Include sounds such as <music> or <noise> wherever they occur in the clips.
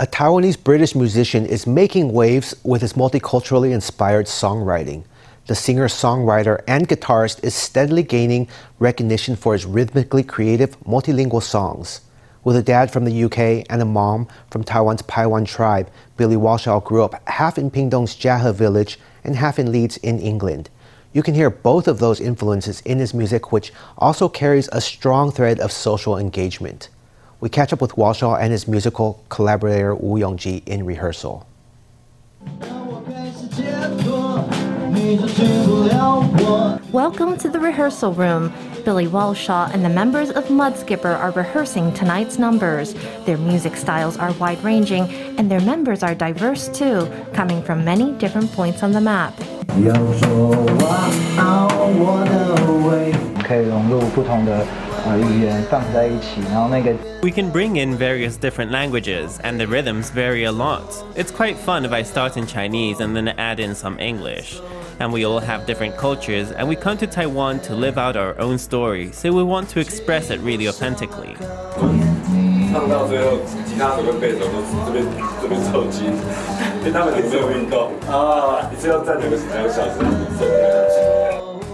A Taiwanese British musician is making waves with his multiculturally inspired songwriting. The singer, songwriter, and guitarist is steadily gaining recognition for his rhythmically creative, multilingual songs. With a dad from the UK and a mom from Taiwan's Paiwan tribe, Billy Walshaw grew up half in Pingdong's Jiahe village and half in Leeds in England. You can hear both of those influences in his music, which also carries a strong thread of social engagement. We catch up with Walshaw and his musical collaborator Wu Yongji in rehearsal. Welcome to the rehearsal room. Billy Walshaw and the members of Mudskipper are rehearsing tonight's numbers. Their music styles are wide ranging, and their members are diverse too, coming from many different points on the map. 可 以融入不同的呃语言放在一起，然后那个 We can bring in various different languages, and the rhythms vary a lot. It's quite fun if I start in Chinese and then add in some English. And we all have different cultures, and we come to Taiwan to live out our own story, so we want to express it really authentically. <laughs> 唱到最后，吉他手跟贝手都这边这边抽筋，因为他们没有运动啊，一次要站两个两个小时，受不了。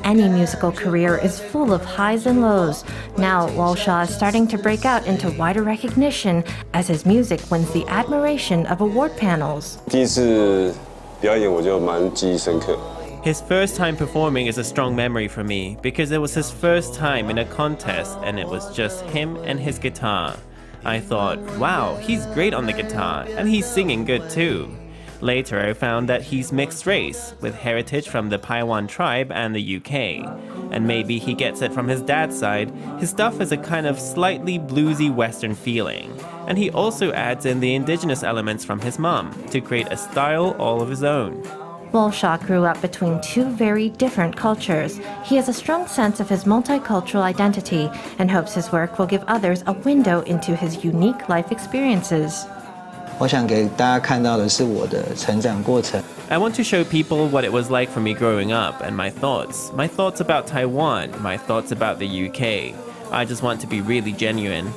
any musical career is full of highs and lows. Now, Walshaw is starting to break out into wider recognition as his music wins the admiration of award panels. His first time performing is a strong memory for me because it was his first time in a contest and it was just him and his guitar. I thought, wow, he's great on the guitar and he's singing good too. Later, I found that he's mixed race, with heritage from the Paiwan tribe and the UK. And maybe he gets it from his dad's side. His stuff has a kind of slightly bluesy Western feeling. And he also adds in the indigenous elements from his mom to create a style all of his own. Walshaw grew up between two very different cultures. He has a strong sense of his multicultural identity and hopes his work will give others a window into his unique life experiences. 我想给大家看到的是我的成长过程。 I want to show people what it was like for me growing up and my thoughts. My thoughts about Taiwan, my thoughts about the UK. I just want to be really genuine.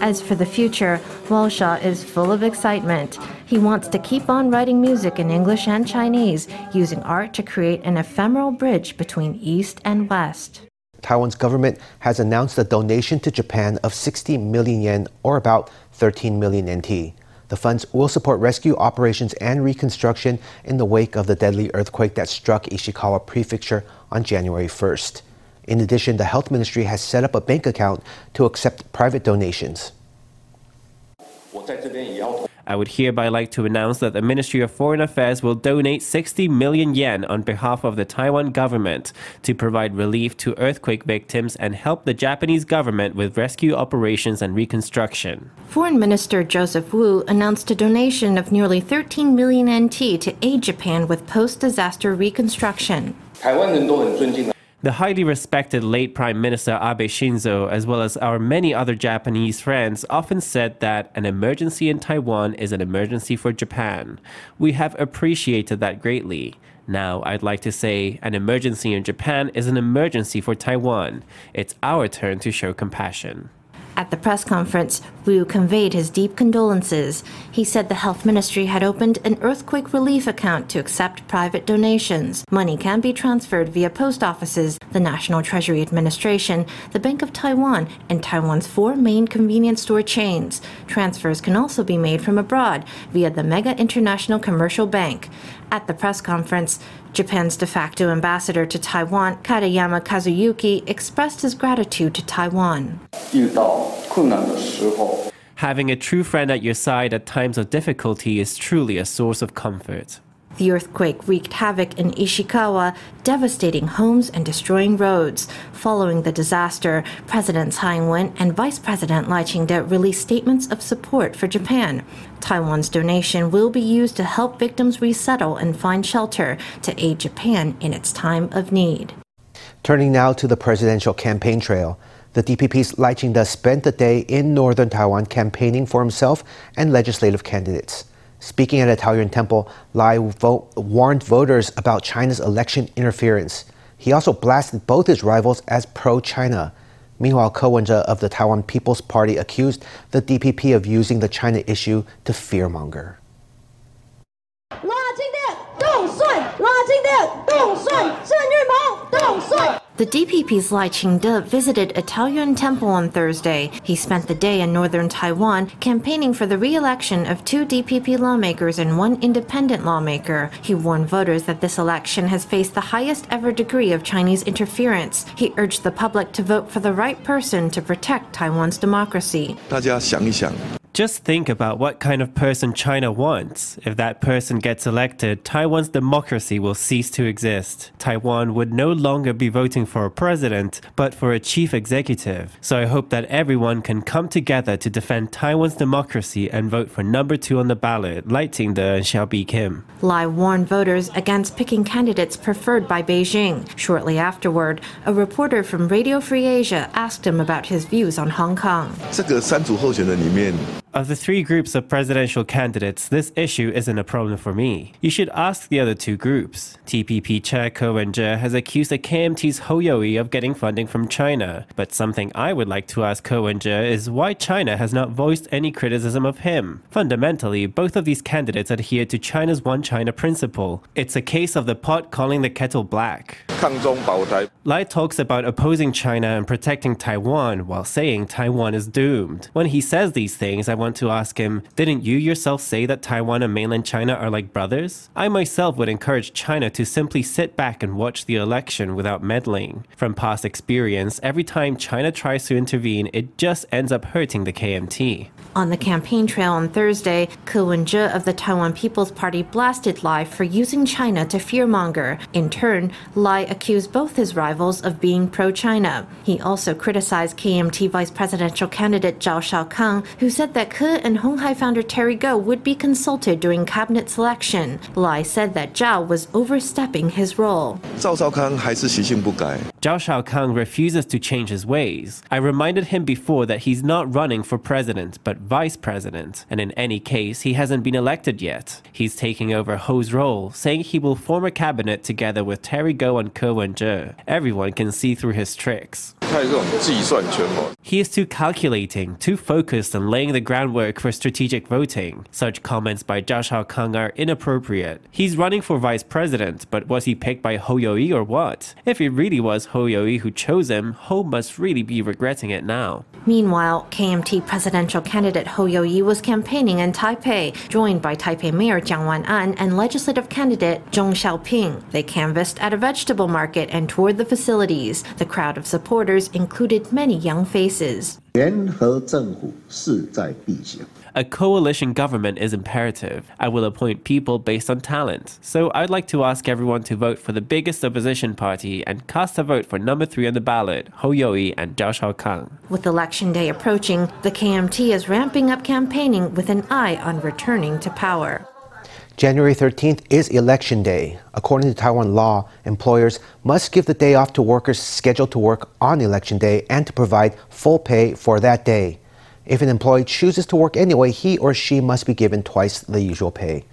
As for the future, Walshaw is full of excitement. He wants to keep on writing music in English and Chinese, using art to create an ephemeral bridge between East and West. Taiwan's government has announced a donation to Japan of 60 million yen, or about 13 million NT. The funds will support rescue operations and reconstruction in the wake of the deadly earthquake that struck Ishikawa Prefecture on January 1st. In addition, the Health Ministry has set up a bank account to accept private donations. 我在这边也要 I would hereby like to announce that the Ministry of Foreign Affairs will donate 60 million yen on behalf of the Taiwan government to provide relief to earthquake victims and help the Japanese government with rescue operations and reconstruction. Foreign Minister Joseph Wu announced a donation of nearly 13 million NT to aid Japan with post disaster reconstruction. 台湾人都很尊敬的。 The highly respected late Prime Minister Abe Shinzo, as well as our many other Japanese friends, often said that an emergency in Taiwan is an emergency for Japan. We have appreciated that greatly. Now, I'd like to say an emergency in Japan is an emergency for Taiwan. It's our turn to show compassion. At the press conference, Wu conveyed his deep condolences. He said the health ministry had opened an earthquake relief account to accept private donations. Money can be transferred via post offices, the National Treasury Administration, the Bank of Taiwan, and Taiwan's four main convenience store chains. Transfers can also be made from abroad via the Mega International Commercial Bank. At the press conference, Japan's de facto ambassador to Taiwan, Katayama Kazuyuki, expressed his gratitude to Taiwan. Having a true friend at your side at times of difficulty is truly a source of comfort. The earthquake wreaked havoc in Ishikawa, devastating homes and destroying roads. Following the disaster, President Tsai Ing-wen and Vice President Lai Ching-te released statements of support for Japan. Taiwan's donation will be used to help victims resettle and find shelter to aid Japan in its time of need. Turning now to the presidential campaign trail. The DPP's Lai Ching-te spent the day in northern Taiwan campaigning for himself and legislative candidates. Speaking at a Taoyuan temple, Lai warned voters about China's election interference. He also blasted both his rivals as pro China. Meanwhile, Ko Wen-je of the Taiwan People's Party accused the DPP of using the China issue to fearmonger. The DPP's Lai Ching-te visited a Taoyuan temple on Thursday. He spent the day in northern Taiwan campaigning for the re-election of two DPP lawmakers and one independent lawmaker. He warned voters that this election has faced the highest ever degree of Chinese interference. He urged the public to vote for the right person to protect Taiwan's democracy. 大家想一想, just think about what kind of person China wants. If that person gets elected, Taiwan's democracy will cease to exist. Taiwan would no longer be voting for a president, but for a chief executive. So I hope that everyone can come together to defend Taiwan's democracy and vote for number two on the ballot, Lai Ching-te and Hsiao Bi-khim. Lai warned voters against picking candidates preferred by Beijing. Shortly afterward, a reporter from Radio Free Asia asked him about his views on Hong Kong. Of the three groups of presidential candidates, this issue isn't a problem for me. You should ask the other two groups. TPP chair Ko wen has accused the KMT's Hou Yu-ih of getting funding from China, but something I would like to ask Ko wen is why China has not voiced any criticism of him. Fundamentally, both of these candidates adhere to China's one China principle. It's a case of the pot calling the kettle black. Lai talks about opposing China and protecting Taiwan while saying Taiwan is doomed. When he says these things, I want to ask him, didn't you yourself say that Taiwan and mainland China are like brothers? I myself would encourage China to simply sit back and watch the election without meddling. From past experience, every time China tries to intervene, it just ends up hurting the KMT. On the campaign trail on Thursday, Ko Wen-je of the Taiwan People's Party blasted Lai for using China to fearmonger. In turn, Lai accused both his rivals of being pro-China. He also criticized KMT vice presidential candidate Zhao Shaokang, who said that that and and Hon Hai founder Terry Gou would be consulted during cabinet selection. Lai said that Zhao was overstepping his role. Zhao Shaokang refuses to change his ways. I reminded him before that he's not running for president, but vice president, and in any case, he hasn't been elected yet. He's taking over Ho's role, saying he will form a cabinet together with Terry Gou and Ko Wen-je. Everyone can see through his tricks. He is too calculating, too focused on laying the ground groundwork for strategic voting. Such comments by Zhao Kang are inappropriate. He's running for vice president, but was he picked by Hou Yu-ih or what? If it really was Hou Yu-ih who chose him, Ho must really be regretting it now. Meanwhile, KMT presidential candidate Hou Yu-ih was campaigning in Taipei, joined by Taipei Mayor Chiang Wan-an and legislative candidate Zhong Xiaoping. They canvassed at a vegetable market and toured the facilities. The crowd of supporters included many young faces. A coalition government is imperative. I will appoint people based on talent. So I'd like to ask everyone to vote for the biggest opposition party and cast a vote for number three on the ballot, Hou Yu-ih and Zhao Shaokang. With election day approaching, the KMT is ramping up campaigning with an eye on returning to power. January 13th is Election Day. According to Taiwan law, employers must give the day off to workers scheduled to work on Election Day and to provide full pay for that day. If an employee chooses to work anyway, he or she must be given twice the usual pay.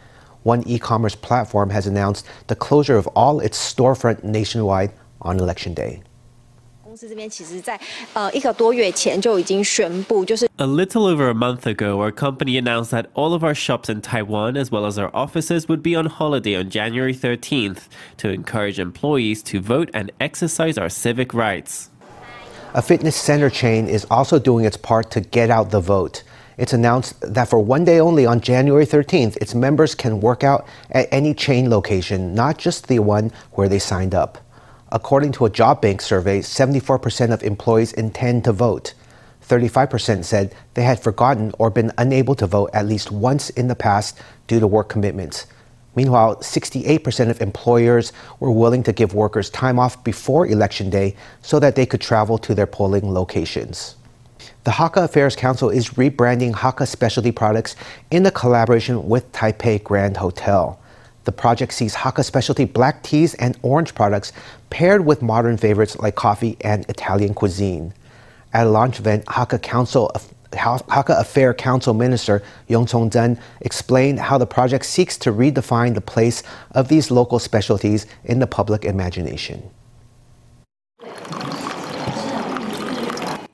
One e commerce platform has announced the closure of all its storefront nationwide on Election Day. A little over a month ago, our company announced that all of our shops in Taiwan, as well as our offices, would be on holiday on January 13th to encourage employees to vote and exercise our civic rights. A fitness center chain is also doing its part to get out the vote. It's announced that for one day only on January 13th, its members can work out at any chain location, not just the one where they signed up. According to a job bank survey, 74% of employees intend to vote. 35% said they had forgotten or been unable to vote at least once in the past due to work commitments. Meanwhile, 68% of employers were willing to give workers time off before Election Day so that they could travel to their polling locations. The Hakka Affairs Council is rebranding Hakka specialty products in a collaboration with Taipei Grand Hotel. The project sees Hakka specialty black teas and orange products paired with modern favorites like coffee and Italian cuisine. At a launch event, Hakka Council Hakka Affair Council Minister Yong Chong Zhen explained how the project seeks to redefine the place of these local specialties in the public imagination.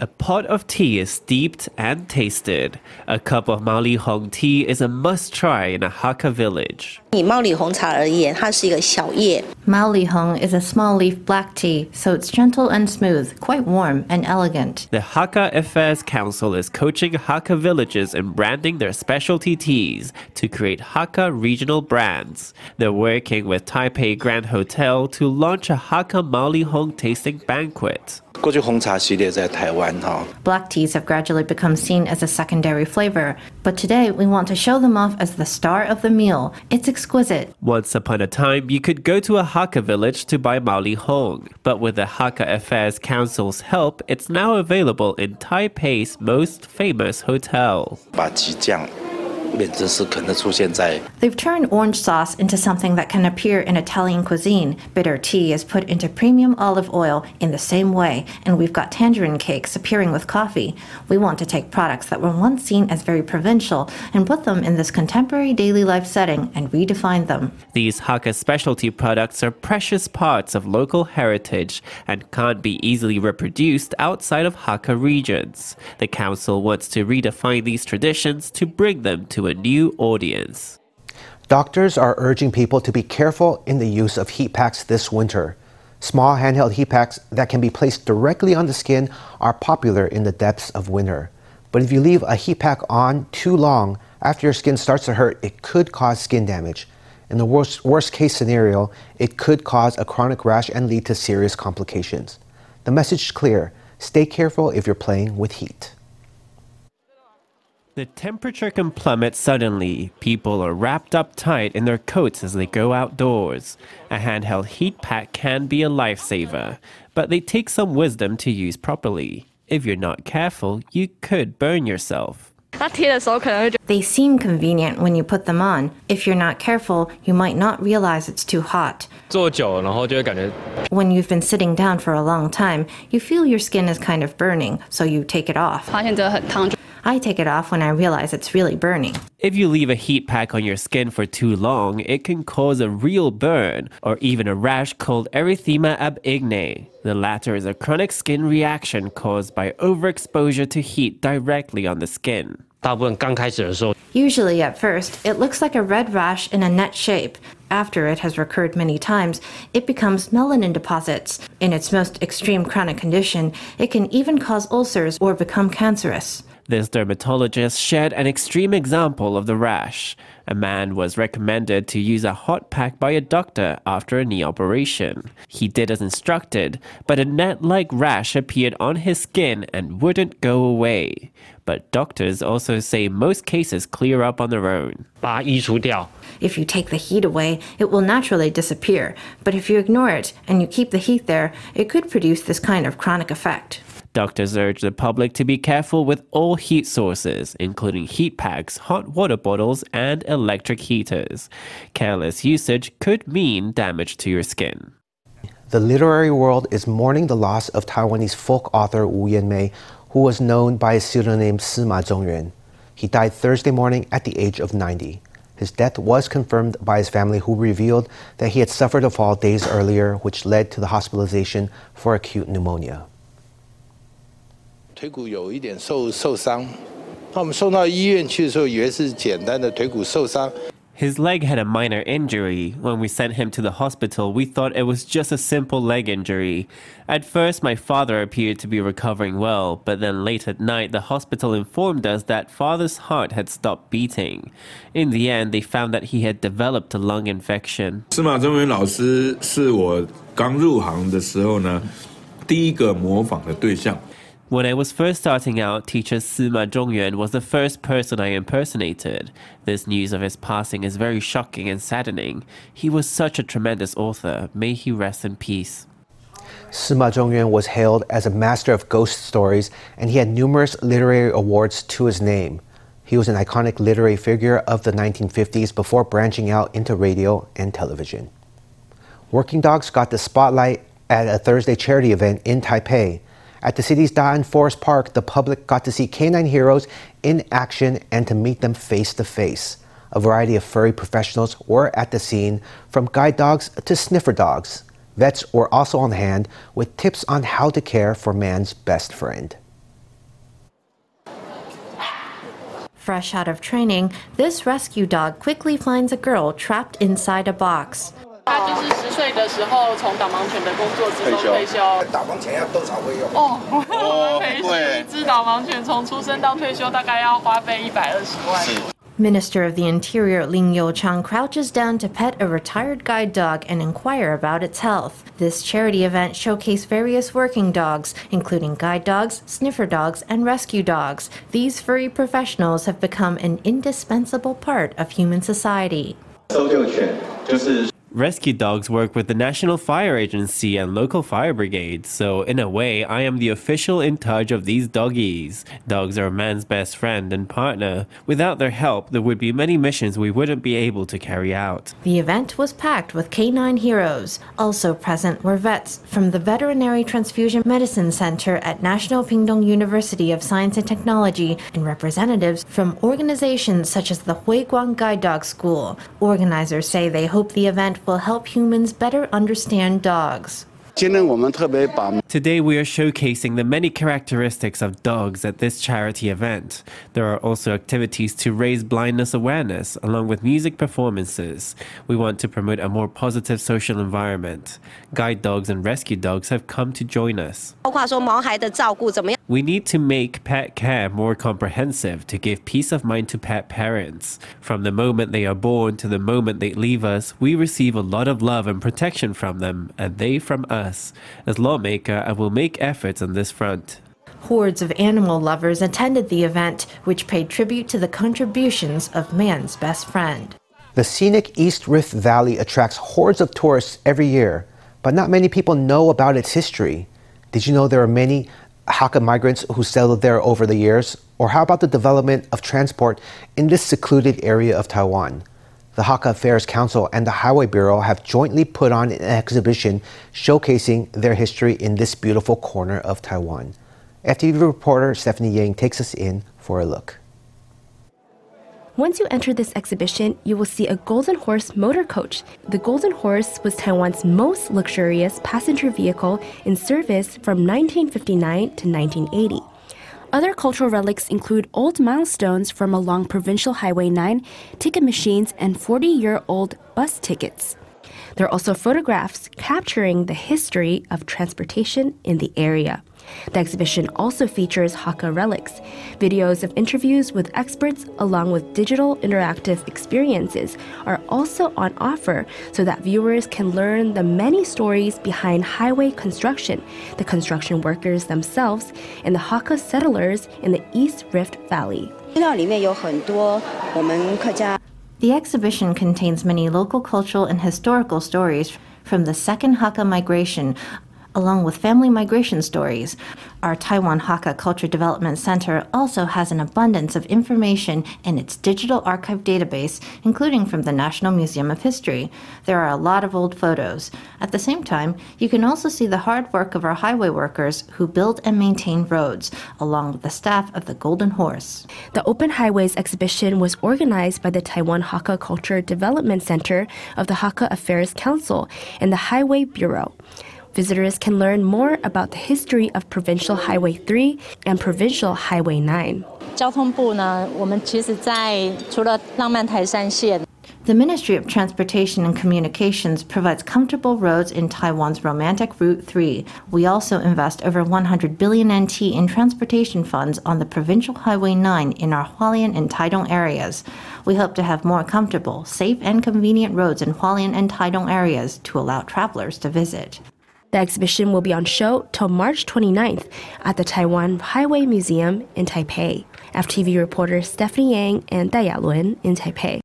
A pot of tea is steeped and tasted. A cup of Mao Li Hong tea is a must try in a Hakka village. 以猫李红茶而言，它是一个小叶。 Mao Li Hong is a small leaf black tea, so it's gentle and smooth, quite warm and elegant. The Hakka Affairs Council is coaching Hakka villages in branding their specialty teas to create Hakka regional brands. They're working with Taipei Grand Hotel to launch a Hakka Mao Li Hong tasting banquet. 过去红茶系列在台湾哈， Black teas have gradually become seen as a secondary flavor, but today we want to show them off as the star of the meal. It's exquisite. Once upon a time, you could go to a Hakka village to buy Mao Li Hong, but with the Hakka Affairs Council's help, it's now available in Taipei's most famous hotel. 把鸡酱变成是可能出现在 They've turned orange sauce into something that can appear in Italian cuisine. Bitter tea is put into premium olive oil in the same way, and we've got tangerine cakes appearing with coffee. We want to take products that were once seen as very provincial and put them in this contemporary daily life setting and redefine them. These Hakka specialty products are precious parts of local heritage and can't be easily reproduced outside of Hakka regions. The council wants to redefine these traditions to bring them to a new audience. Doctors are urging people to be careful in the use of heat packs this winter. Small handheld heat packs that can be placed directly on the skin are popular in the depths of winter. But if you leave a heat pack on too long after your skin starts to hurt, it could cause skin damage. In the worst, worst case scenario, it could cause a chronic rash and lead to serious complications. The message is clear stay careful if you're playing with heat. The temperature can plummet suddenly. People are wrapped up tight in their coats as they go outdoors. A handheld heat pack can be a lifesaver, but they take some wisdom to use properly. If you're not careful, you could burn yourself. They seem convenient when you put them on. If you're not careful, you might not realize it's too hot. When you've been sitting down for a long time, you feel your skin is kind of burning, so you take it off. I take it off when I realize it's really burning. If you leave a heat pack on your skin for too long, it can cause a real burn or even a rash called erythema ab igne. The latter is a chronic skin reaction caused by overexposure to heat directly on the skin. Usually, at first, it looks like a red rash in a net shape. After it has recurred many times, it becomes melanin deposits. In its most extreme chronic condition, it can even cause ulcers or become cancerous. This dermatologist shared an extreme example of the rash. A man was recommended to use a hot pack by a doctor after a knee operation. He did as instructed, but a net like rash appeared on his skin and wouldn't go away. But doctors also say most cases clear up on their own. If you take the heat away, it will naturally disappear. But if you ignore it and you keep the heat there, it could produce this kind of chronic effect. Doctors urge the public to be careful with all heat sources, including heat packs, hot water bottles, and electric heaters. Careless usage could mean damage to your skin. The literary world is mourning the loss of Taiwanese folk author Wu Yanmei, who was known by his pseudonym Sima Zhongyuan. He died Thursday morning at the age of 90. His death was confirmed by his family, who revealed that he had suffered a fall days earlier, which led to the hospitalization for acute pneumonia. 腿骨有一点受受伤，那我们送到医院去的时候，以为是简单的腿骨受伤。 His leg had a minor injury. When we sent him to the hospital, we thought it was just a simple leg injury. At first, my father appeared to be recovering well, but then late at night, the hospital informed us that father's heart had stopped beating. In the end, they found that he had developed a lung infection. 司马中原老师是我刚入行的时候呢，第一个模仿的对象。 When I was first starting out, teacher Sima Zhongyuan was the first person I impersonated. This news of his passing is very shocking and saddening. He was such a tremendous author. May he rest in peace. Sima Zhongyuan was hailed as a master of ghost stories, and he had numerous literary awards to his name. He was an iconic literary figure of the 1950s before branching out into radio and television. Working Dogs got the spotlight at a Thursday charity event in Taipei. At the city's Da'an Forest Park, the public got to see canine heroes in action and to meet them face to face. A variety of furry professionals were at the scene, from guide dogs to sniffer dogs. Vets were also on hand with tips on how to care for man's best friend. Fresh out of training, this rescue dog quickly finds a girl trapped inside a box. <laughs> Minister of the Interior Lin Yu-chang crouches down to pet a retired guide dog and inquire about its health. This charity event showcased various working dogs, including guide dogs, sniffer dogs, and rescue dogs. These furry professionals have become an indispensable part of human society. Rescue dogs work with the National Fire Agency and local fire brigades, so in a way, I am the official in charge of these doggies. Dogs are man's best friend and partner. Without their help, there would be many missions we wouldn't be able to carry out. The event was packed with canine heroes. Also present were vets from the Veterinary Transfusion Medicine Center at National Pingdong University of Science and Technology and representatives from organizations such as the Huiguang Guide Dog School. Organizers say they hope the event will help humans better understand dogs. Today, we are showcasing the many characteristics of dogs at this charity event. There are also activities to raise blindness awareness, along with music performances. We want to promote a more positive social environment. Guide dogs and rescue dogs have come to join us. We need to make pet care more comprehensive to give peace of mind to pet parents. From the moment they are born to the moment they leave us, we receive a lot of love and protection from them, and they from us. As lawmaker, I will make efforts on this front. Hordes of animal lovers attended the event, which paid tribute to the contributions of man's best friend. The scenic East Rift Valley attracts hordes of tourists every year, but not many people know about its history. Did you know there are many Hakka migrants who settled there over the years? Or how about the development of transport in this secluded area of Taiwan? The Hakka Affairs Council and the Highway Bureau have jointly put on an exhibition showcasing their history in this beautiful corner of Taiwan. FTV reporter Stephanie Yang takes us in for a look. Once you enter this exhibition, you will see a Golden Horse motor coach. The Golden Horse was Taiwan's most luxurious passenger vehicle in service from 1959 to 1980. Other cultural relics include old milestones from along Provincial Highway 9, ticket machines, and 40 year old bus tickets. There are also photographs capturing the history of transportation in the area. The exhibition also features Hakka relics, videos of interviews with experts, along with digital interactive experiences, are also on offer so that viewers can learn the many stories behind highway construction, the construction workers themselves, and the Hakka settlers in the East Rift Valley. The exhibition contains many local cultural and historical stories from the second Hakka migration along with family migration stories. Our Taiwan Hakka Culture Development Center also has an abundance of information in its digital archive database, including from the National Museum of History. There are a lot of old photos. At the same time, you can also see the hard work of our highway workers who build and maintain roads, along with the staff of the Golden Horse. The Open Highways exhibition was organized by the Taiwan Hakka Culture Development Center of the Hakka Affairs Council and the Highway Bureau. Visitors can learn more about the history of Provincial Highway 3 and Provincial Highway 9. 交通部呢，我们其实在除了浪漫台山线。 The Ministry of Transportation and Communications provides comfortable roads in Taiwan's romantic Route 3. We also invest over 100 billion NT in transportation funds on the Provincial Highway 9 in our Hualien and Taidong areas. We hope to have more comfortable, safe, and convenient roads in Hualien and Taidong areas to allow travelers to visit. The exhibition will be on show till March 29th at the Taiwan Highway Museum in Taipei. FTV reporter Stephanie Yang and Daya Lun in Taipei.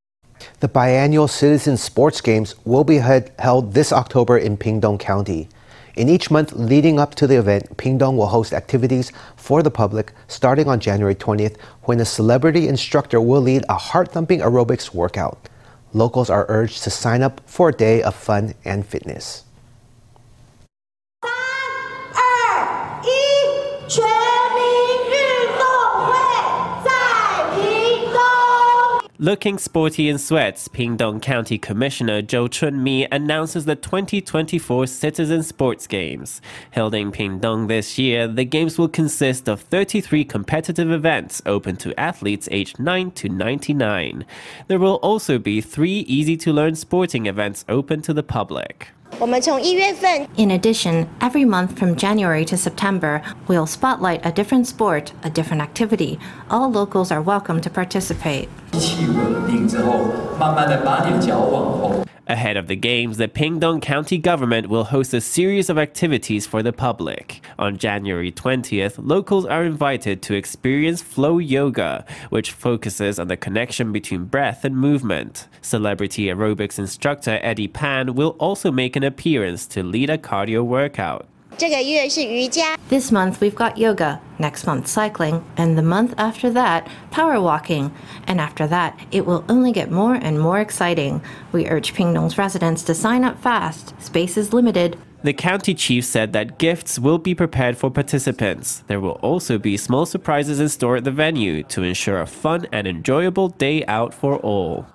The biannual Citizen Sports Games will be held this October in Pingdong County. In each month leading up to the event, Pingdong will host activities for the public starting on January 20th when a celebrity instructor will lead a heart thumping aerobics workout. Locals are urged to sign up for a day of fun and fitness. Looking sporty in sweats, Pingdong County Commissioner Zhou Chunmi announces the 2024 Citizen Sports Games. Held in Pingdong this year, the games will consist of 33 competitive events open to athletes aged 9 to 99. There will also be three easy to learn sporting events open to the public. In addition, every month from January to September, we'll spotlight a different sport, a different activity. All locals are welcome to participate. Ahead of the games, the Pingdong County government will host a series of activities for the public. On January 20th, locals are invited to experience flow yoga, which focuses on the connection between breath and movement. Celebrity aerobics instructor Eddie Pan will also make an appearance to lead a cardio workout. This month we've got yoga, next month cycling, and the month after that, power walking. And after that, it will only get more and more exciting. We urge Pingdong's residents to sign up fast. Space is limited. The county chief said that gifts will be prepared for participants. There will also be small surprises in store at the venue to ensure a fun and enjoyable day out for all.